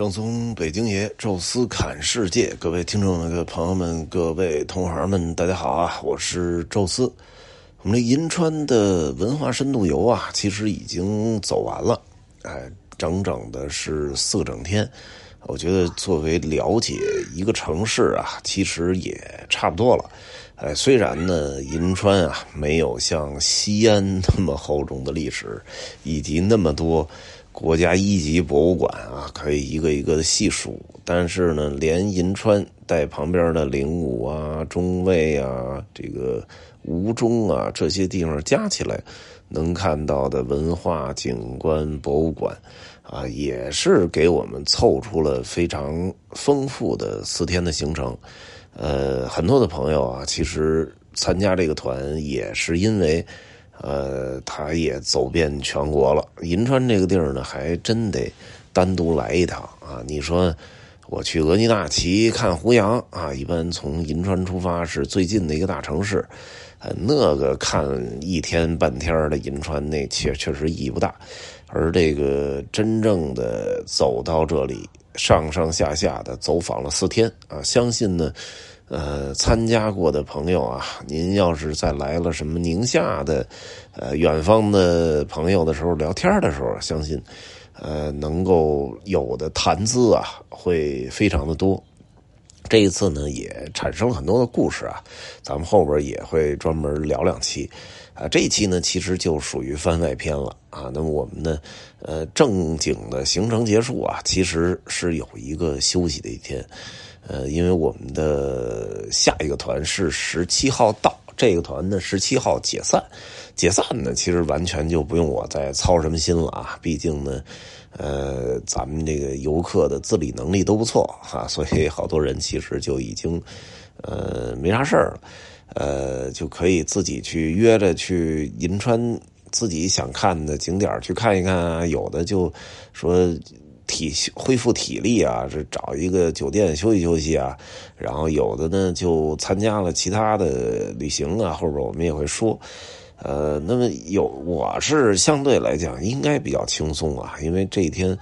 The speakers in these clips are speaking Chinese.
正宗北京爷，宙斯侃世界，各位听众们、各位朋友们、各位同行们，大家好啊！我是宙斯。我们这银川的文化深度游啊，其实已经走完了，哎，整整的是四个整天。我觉得作为了解一个城市啊，其实也差不多了。哎，虽然呢，银川啊没有像西安那么厚重的历史，以及那么多国家一级博物馆啊，可以一个一个的细数，但是呢，连银川带旁边的灵武啊、中卫啊、这个吴中啊这些地方加起来，能看到的文化景观博物馆啊，也是给我们凑出了非常丰富的四天的行程。呃，很多的朋友啊，其实参加这个团也是因为，呃，他也走遍全国了。银川这个地儿呢，还真得单独来一趟啊。你说我去额济纳旗看胡杨啊，一般从银川出发是最近的一个大城市，呃，那个看一天半天的银川，那确确实意义不大。而这个真正的走到这里，上上下下的走访了四天啊，相信呢。呃，参加过的朋友啊，您要是再来了什么宁夏的，呃，远方的朋友的时候，聊天的时候，相信，呃，能够有的谈资啊，会非常的多。这一次呢，也产生了很多的故事啊，咱们后边也会专门聊两期。啊，这一期呢，其实就属于番外篇了啊。那么我们呢呃正经的行程结束啊，其实是有一个休息的一天。呃，因为我们的下一个团是十七号到，这个团呢十七号解散，解散呢其实完全就不用我再操什么心了啊，毕竟呢，呃，咱们这个游客的自理能力都不错哈，所以好多人其实就已经呃没啥事儿了，呃，就可以自己去约着去银川自己想看的景点去看一看啊，有的就说。体恢复体力啊，是找一个酒店休息休息啊，然后有的呢就参加了其他的旅行啊，后边我们也会说，呃，那么有我是相对来讲应该比较轻松啊，因为这一天，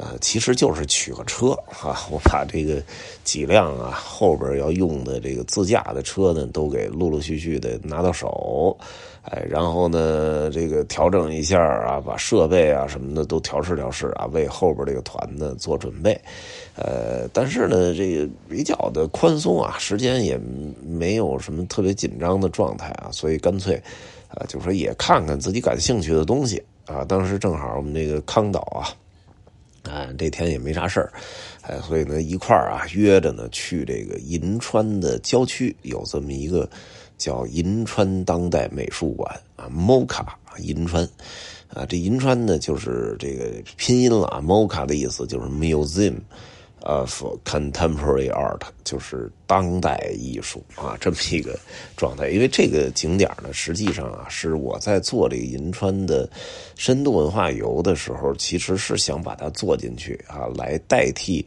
呃，其实就是取个车啊，我把这个几辆啊后边要用的这个自驾的车呢都给陆陆续续的拿到手。哎，然后呢，这个调整一下啊，把设备啊什么的都调试调试啊，为后边这个团呢做准备。呃，但是呢，这个比较的宽松啊，时间也没有什么特别紧张的状态啊，所以干脆啊，就说也看看自己感兴趣的东西啊。当时正好我们这个康岛啊，啊，这天也没啥事儿，哎，所以呢一块儿啊约着呢去这个银川的郊区有这么一个。叫银川当代美术馆啊，MOCA 银川，啊，这银川呢就是这个拼音了啊，MOCA 的意思就是 Museum of Contemporary Art，就是当代艺术啊，这么一个状态。因为这个景点呢，实际上啊，是我在做这个银川的深度文化游的时候，其实是想把它做进去啊，来代替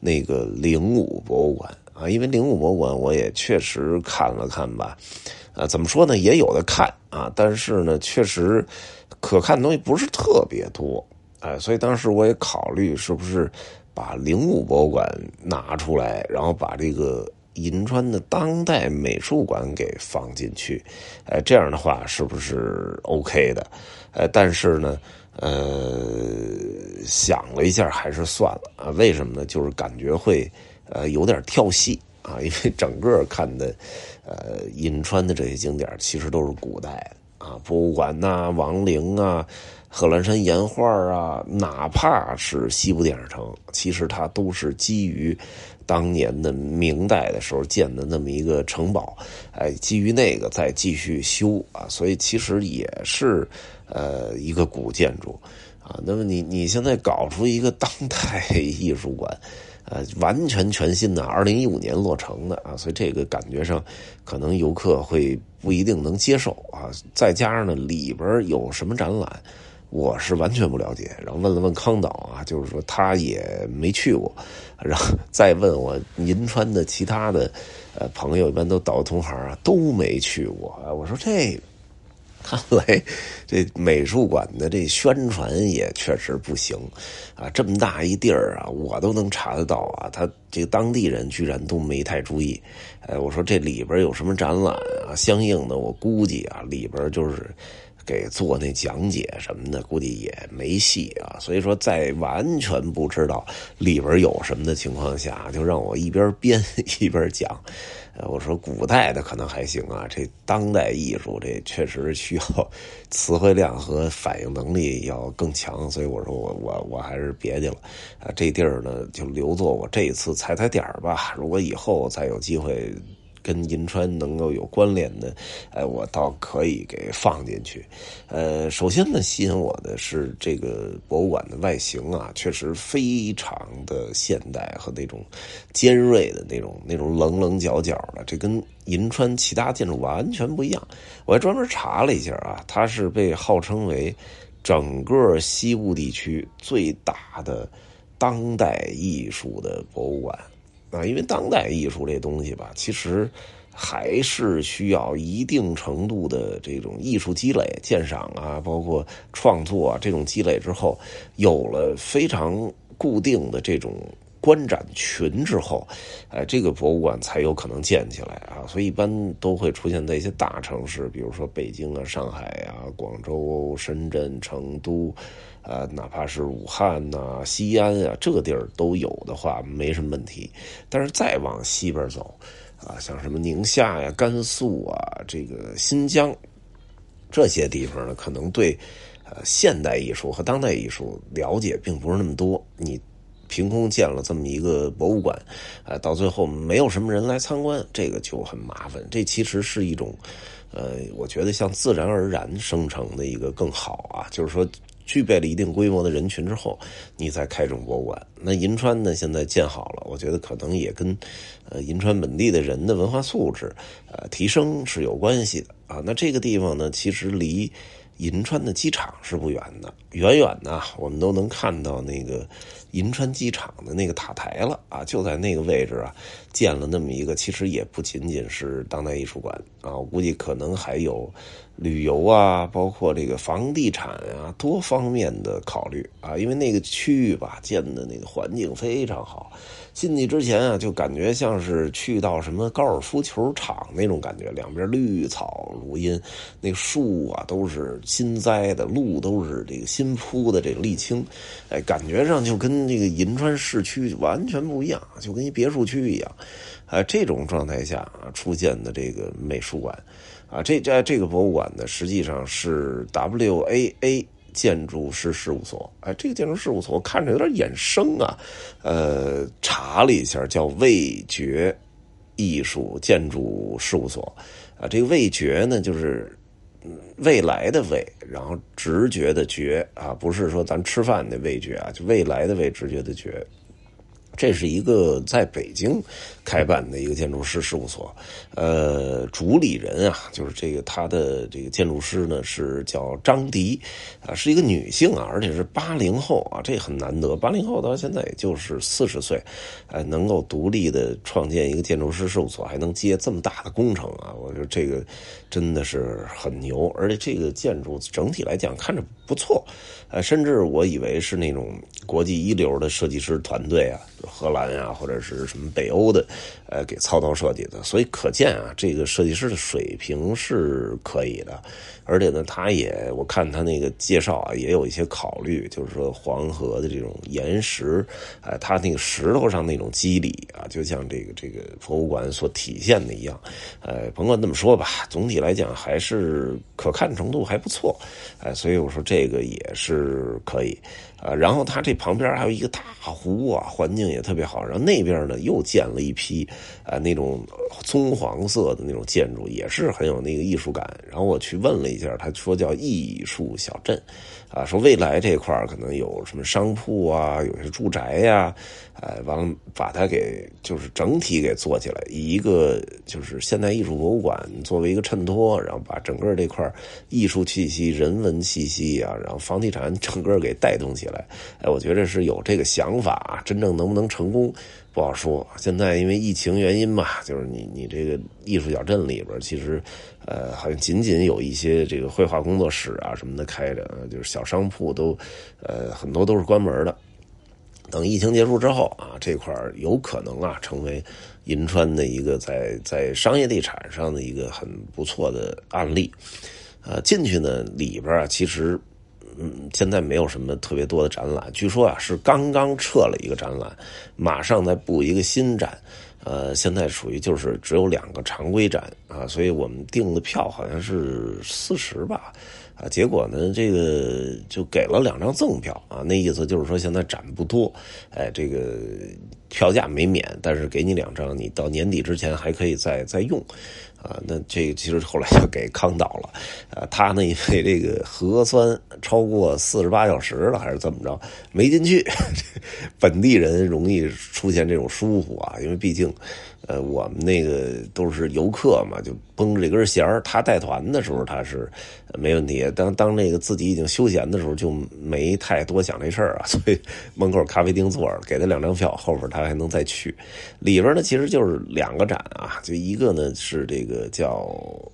那个灵武博物馆。啊，因为灵武博物馆我也确实看了看吧，啊，怎么说呢，也有的看啊，但是呢，确实可看的东西不是特别多，哎，所以当时我也考虑是不是把灵武博物馆拿出来，然后把这个银川的当代美术馆给放进去，哎，这样的话是不是 OK 的？呃，但是呢，呃，想了一下，还是算了啊，为什么呢？就是感觉会。呃，有点跳戏啊，因为整个看的，呃，银川的这些景点其实都是古代啊，博物馆呐、王陵啊、贺兰山岩画啊，哪怕是西部电视城，其实它都是基于当年的明代的时候建的那么一个城堡，哎，基于那个再继续修啊，所以其实也是呃一个古建筑啊。那么你你现在搞出一个当代艺术馆。呃，完全全新的，二零一五年落成的啊，所以这个感觉上，可能游客会不一定能接受啊。再加上呢，里边有什么展览，我是完全不了解。然后问了问康导啊，就是说他也没去过。然后再问我银川的其他的呃朋友，一般都导游同行啊，都没去过。我说这看来 这美术馆的这宣传也确实不行啊！这么大一地儿啊，我都能查得到啊，他这个当地人居然都没太注意。哎，我说这里边有什么展览啊？相应的，我估计啊，里边就是。给做那讲解什么的，估计也没戏啊。所以说，在完全不知道里边有什么的情况下，就让我一边编一边讲。呃，我说古代的可能还行啊，这当代艺术这确实需要词汇量和反应能力要更强。所以我说我我我还是别去了啊。这地儿呢，就留作我这一次踩踩点吧。如果以后再有机会。跟银川能够有关联的，哎，我倒可以给放进去。呃，首先呢，吸引我的是这个博物馆的外形啊，确实非常的现代和那种尖锐的那种那种棱棱角角的，这跟银川其他建筑完全不一样。我还专门查了一下啊，它是被号称为整个西部地区最大的当代艺术的博物馆。啊，因为当代艺术这东西吧，其实还是需要一定程度的这种艺术积累、鉴赏啊，包括创作啊这种积累之后，有了非常固定的这种观展群之后，哎，这个博物馆才有可能建起来啊。所以一般都会出现在一些大城市，比如说北京啊、上海啊、广州、深圳、成都。呃，哪怕是武汉呐、西安啊，这个地儿都有的话，没什么问题。但是再往西边走，啊，像什么宁夏呀、甘肃啊、这个新疆这些地方呢，可能对呃现代艺术和当代艺术了解并不是那么多。你凭空建了这么一个博物馆，啊，到最后没有什么人来参观，这个就很麻烦。这其实是一种，呃，我觉得像自然而然生成的一个更好啊，就是说。具备了一定规模的人群之后，你再开这种博物馆。那银川呢？现在建好了，我觉得可能也跟呃银川本地的人的文化素质呃提升是有关系的啊。那这个地方呢，其实离银川的机场是不远的，远远的我们都能看到那个银川机场的那个塔台了啊，就在那个位置啊，建了那么一个，其实也不仅仅是当代艺术馆啊，我估计可能还有。旅游啊，包括这个房地产啊，多方面的考虑啊，因为那个区域吧，建的那个环境非常好。进去之前啊，就感觉像是去到什么高尔夫球场那种感觉，两边绿草如茵，那树啊都是新栽的，路都是这个新铺的这个沥青，哎，感觉上就跟这个银川市区完全不一样，就跟一别墅区一样。啊，这种状态下出现的这个美术馆。啊，这家这个博物馆呢，实际上是 W A A 建筑师事务所。哎，这个建筑事务所看着有点眼生啊。呃，查了一下，叫味觉艺术建筑事务所。啊，这个味觉呢，就是未来的味，然后直觉的觉啊，不是说咱吃饭的味觉啊，就未来的味，直觉的觉。这是一个在北京开办的一个建筑师事务所，呃，主理人啊，就是这个他的这个建筑师呢是叫张迪，啊，是一个女性啊，而且是八零后啊，这很难得，八零后到现在也就是四十岁，呃，能够独立的创建一个建筑师事务所，还能接这么大的工程啊，我觉得这个真的是很牛，而且这个建筑整体来讲看着不错，呃，甚至我以为是那种国际一流的设计师团队啊。荷兰呀，或者是什么北欧的，呃，给操刀设计的，所以可见啊，这个设计师的水平是可以的。而且呢，他也我看他那个介绍啊，也有一些考虑，就是说黄河的这种岩石，哎，他那个石头上那种肌理啊，就像这个这个博物馆所体现的一样。呃，甭管怎么说吧，总体来讲还是可看程度还不错。哎，所以我说这个也是可以。啊，然后它这旁边还有一个大湖啊，环境也特别好。然后那边呢又建了一批，啊，那种棕黄色的那种建筑，也是很有那个艺术感。然后我去问了一下，他说叫艺术小镇。啊，说未来这块可能有什么商铺啊，有些住宅呀，哎，完了把它给就是整体给做起来，以一个就是现代艺术博物馆作为一个衬托，然后把整个这块艺术气息、人文气息啊，然后房地产整个给带动起来。哎，我觉得是有这个想法，真正能不能成功？不好说，现在因为疫情原因嘛，就是你你这个艺术小镇里边，其实呃，好像仅仅有一些这个绘画工作室啊什么的开着，就是小商铺都，呃，很多都是关门的。等疫情结束之后啊，这块有可能啊成为银川的一个在在商业地产上的一个很不错的案例。呃，进去呢里边啊，其实嗯现在没有什么特别多的展览，据说啊是刚刚撤了一个展览，马上再布一个新展。呃，现在属于就是只有两个常规展啊，所以我们订的票好像是四十吧。啊，结果呢，这个就给了两张赠票啊，那意思就是说现在展不多，哎，这个票价没免，但是给你两张，你到年底之前还可以再再用，啊，那这个其实后来就给康导了，啊，他呢因为这个核酸超过四十八小时了还是怎么着没进去，本地人容易出现这种疏忽啊，因为毕竟。呃，我们那个都是游客嘛，就绷着这根弦儿。他带团的时候他是没问题，当当那个自己已经休闲的时候，就没太多想这事儿啊。所以门口咖啡厅坐着，给他两张票，后边他还能再去。里边呢，其实就是两个展啊，就一个呢是这个叫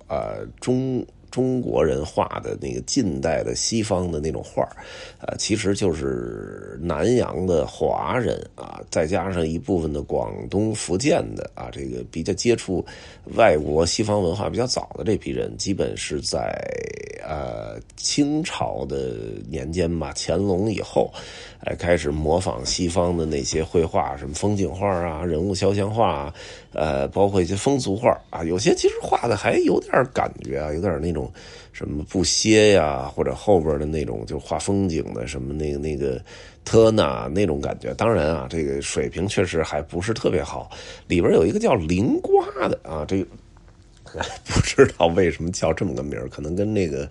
呃中。中国人画的那个近代的西方的那种画呃，其实就是南洋的华人啊，再加上一部分的广东、福建的啊，这个比较接触外国西方文化比较早的这批人，基本是在呃清朝的年间吧，乾隆以后，哎，开始模仿西方的那些绘画，什么风景画啊、人物肖像画啊，呃，包括一些风俗画啊，有些其实画的还有点感觉啊，有点那种。什么布歇呀，或者后边的那种就画风景的什么那个那个特纳那种感觉，当然啊，这个水平确实还不是特别好。里边有一个叫灵瓜的啊，这不知道为什么叫这么个名可能跟那个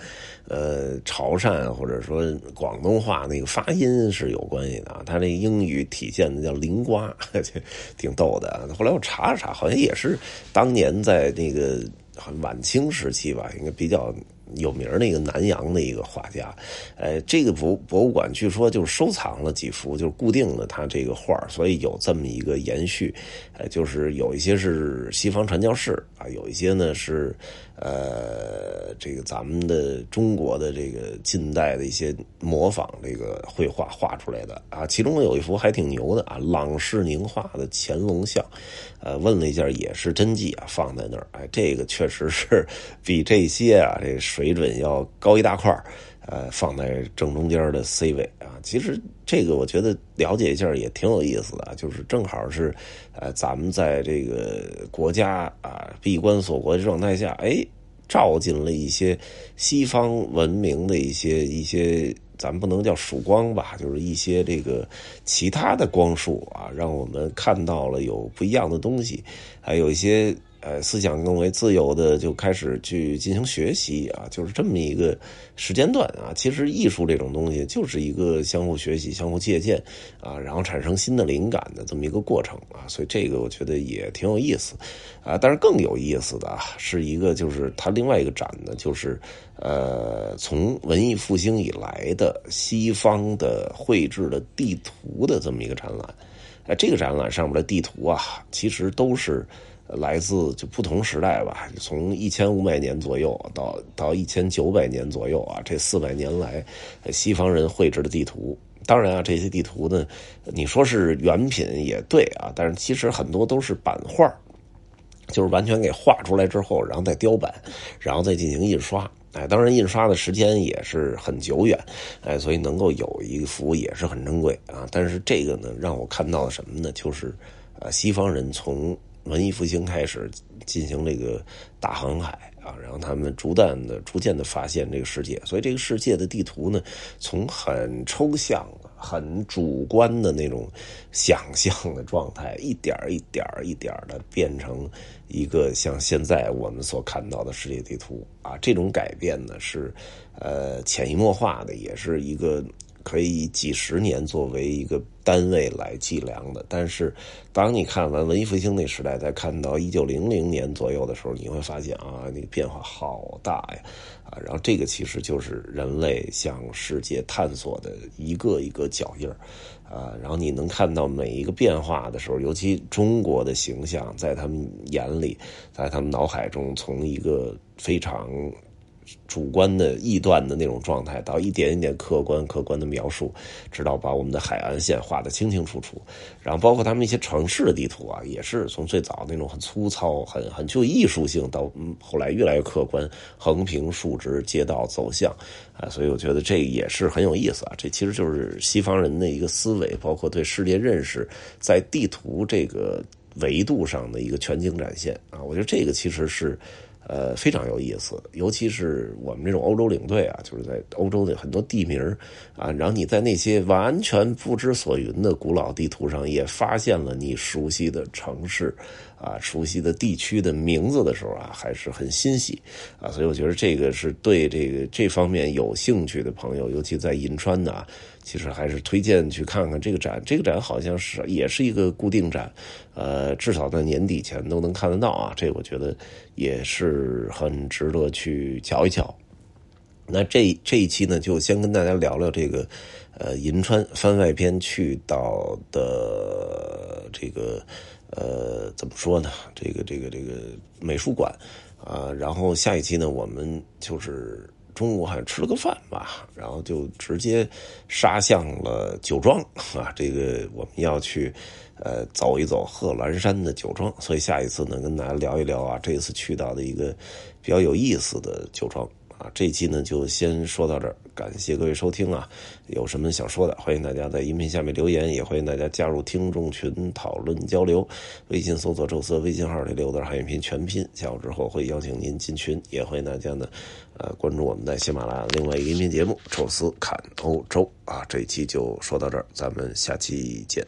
呃潮汕或者说广东话那个发音是有关系的啊。他那英语体现的叫灵瓜，挺逗的。后来我查了查，好像也是当年在那个。晚清时期吧，应该比较。有名的一个南洋的一个画家，呃，这个博博物馆据说就收藏了几幅，就是固定的他这个画所以有这么一个延续，呃，就是有一些是西方传教士啊，有一些呢是呃这个咱们的中国的这个近代的一些模仿这个绘画画出来的。啊，其中有一幅还挺牛的啊，郎世宁画的乾隆像，呃，问了一下也是真迹啊，放在那儿，哎，这个确实是比这些啊这。水水准要高一大块呃，放在正中间的 C 位啊。其实这个我觉得了解一下也挺有意思的，就是正好是，呃，咱们在这个国家啊闭关锁国的状态下，哎，照进了一些西方文明的一些一些，咱们不能叫曙光吧，就是一些这个其他的光束啊，让我们看到了有不一样的东西，还有一些。呃，思想更为自由的就开始去进行学习啊，就是这么一个时间段啊。其实艺术这种东西就是一个相互学习、相互借鉴啊，然后产生新的灵感的这么一个过程啊。所以这个我觉得也挺有意思啊。但是更有意思的，是一个就是它另外一个展呢，就是呃，从文艺复兴以来的西方的绘制的地图的这么一个展览。哎，这个展览上面的地图啊，其实都是。来自就不同时代吧，从一千五百年左右到到一千九百年左右啊，这四百年来，西方人绘制的地图。当然啊，这些地图呢，你说是原品也对啊，但是其实很多都是版画，就是完全给画出来之后，然后再雕版，然后再进行印刷。哎，当然印刷的时间也是很久远，哎，所以能够有一幅也是很珍贵啊。但是这个呢，让我看到了什么呢？就是呃，西方人从文艺复兴开始进行这个大航海啊，然后他们逐渐的、逐渐的发现这个世界，所以这个世界的地图呢，从很抽象、很主观的那种想象的状态，一点一点一点的变成一个像现在我们所看到的世界地图啊。这种改变呢，是呃潜移默化的，也是一个。可以以几十年作为一个单位来计量的，但是当你看完文艺复兴那时代，再看到一九零零年左右的时候，你会发现啊，那个变化好大呀，啊，然后这个其实就是人类向世界探索的一个一个脚印儿，啊，然后你能看到每一个变化的时候，尤其中国的形象，在他们眼里，在他们脑海中，从一个。非常。主观的臆断的那种状态，到一点一点客观客观的描述，直到把我们的海岸线画得清清楚楚。然后包括他们一些城市的地图啊，也是从最早那种很粗糙、很很具有艺术性，到后来越来越客观，横平竖直，街道走向啊。所以我觉得这也是很有意思啊。这其实就是西方人的一个思维，包括对世界认识，在地图这个维度上的一个全景展现啊。我觉得这个其实是。呃，非常有意思，尤其是我们这种欧洲领队啊，就是在欧洲的很多地名啊，然后你在那些完全不知所云的古老地图上，也发现了你熟悉的城市啊、熟悉的地区的名字的时候啊，还是很欣喜啊。所以我觉得这个是对这个这方面有兴趣的朋友，尤其在银川呢。其实还是推荐去看看这个展，这个展好像是也是一个固定展，呃，至少在年底前都能看得到啊。这我觉得也是很值得去瞧一瞧。那这这一期呢，就先跟大家聊聊这个，呃，银川番外篇去到的这个，呃，怎么说呢？这个这个这个美术馆啊，然后下一期呢，我们就是。中午好像吃了个饭吧，然后就直接杀向了酒庄啊！这个我们要去呃走一走贺兰山的酒庄，所以下一次呢跟大家聊一聊啊，这次去到的一个比较有意思的酒庄。啊，这期呢就先说到这儿，感谢各位收听啊！有什么想说的，欢迎大家在音频下面留言，也欢迎大家加入听众群讨论交流。微信搜索“宙斯”微信号里六字汉语拼音全拼，加入之后会邀请您进群，也欢迎大家呢，呃，关注我们在喜马拉雅另外一个音频节目《宙斯侃欧洲》啊！这一期就说到这儿，咱们下期见。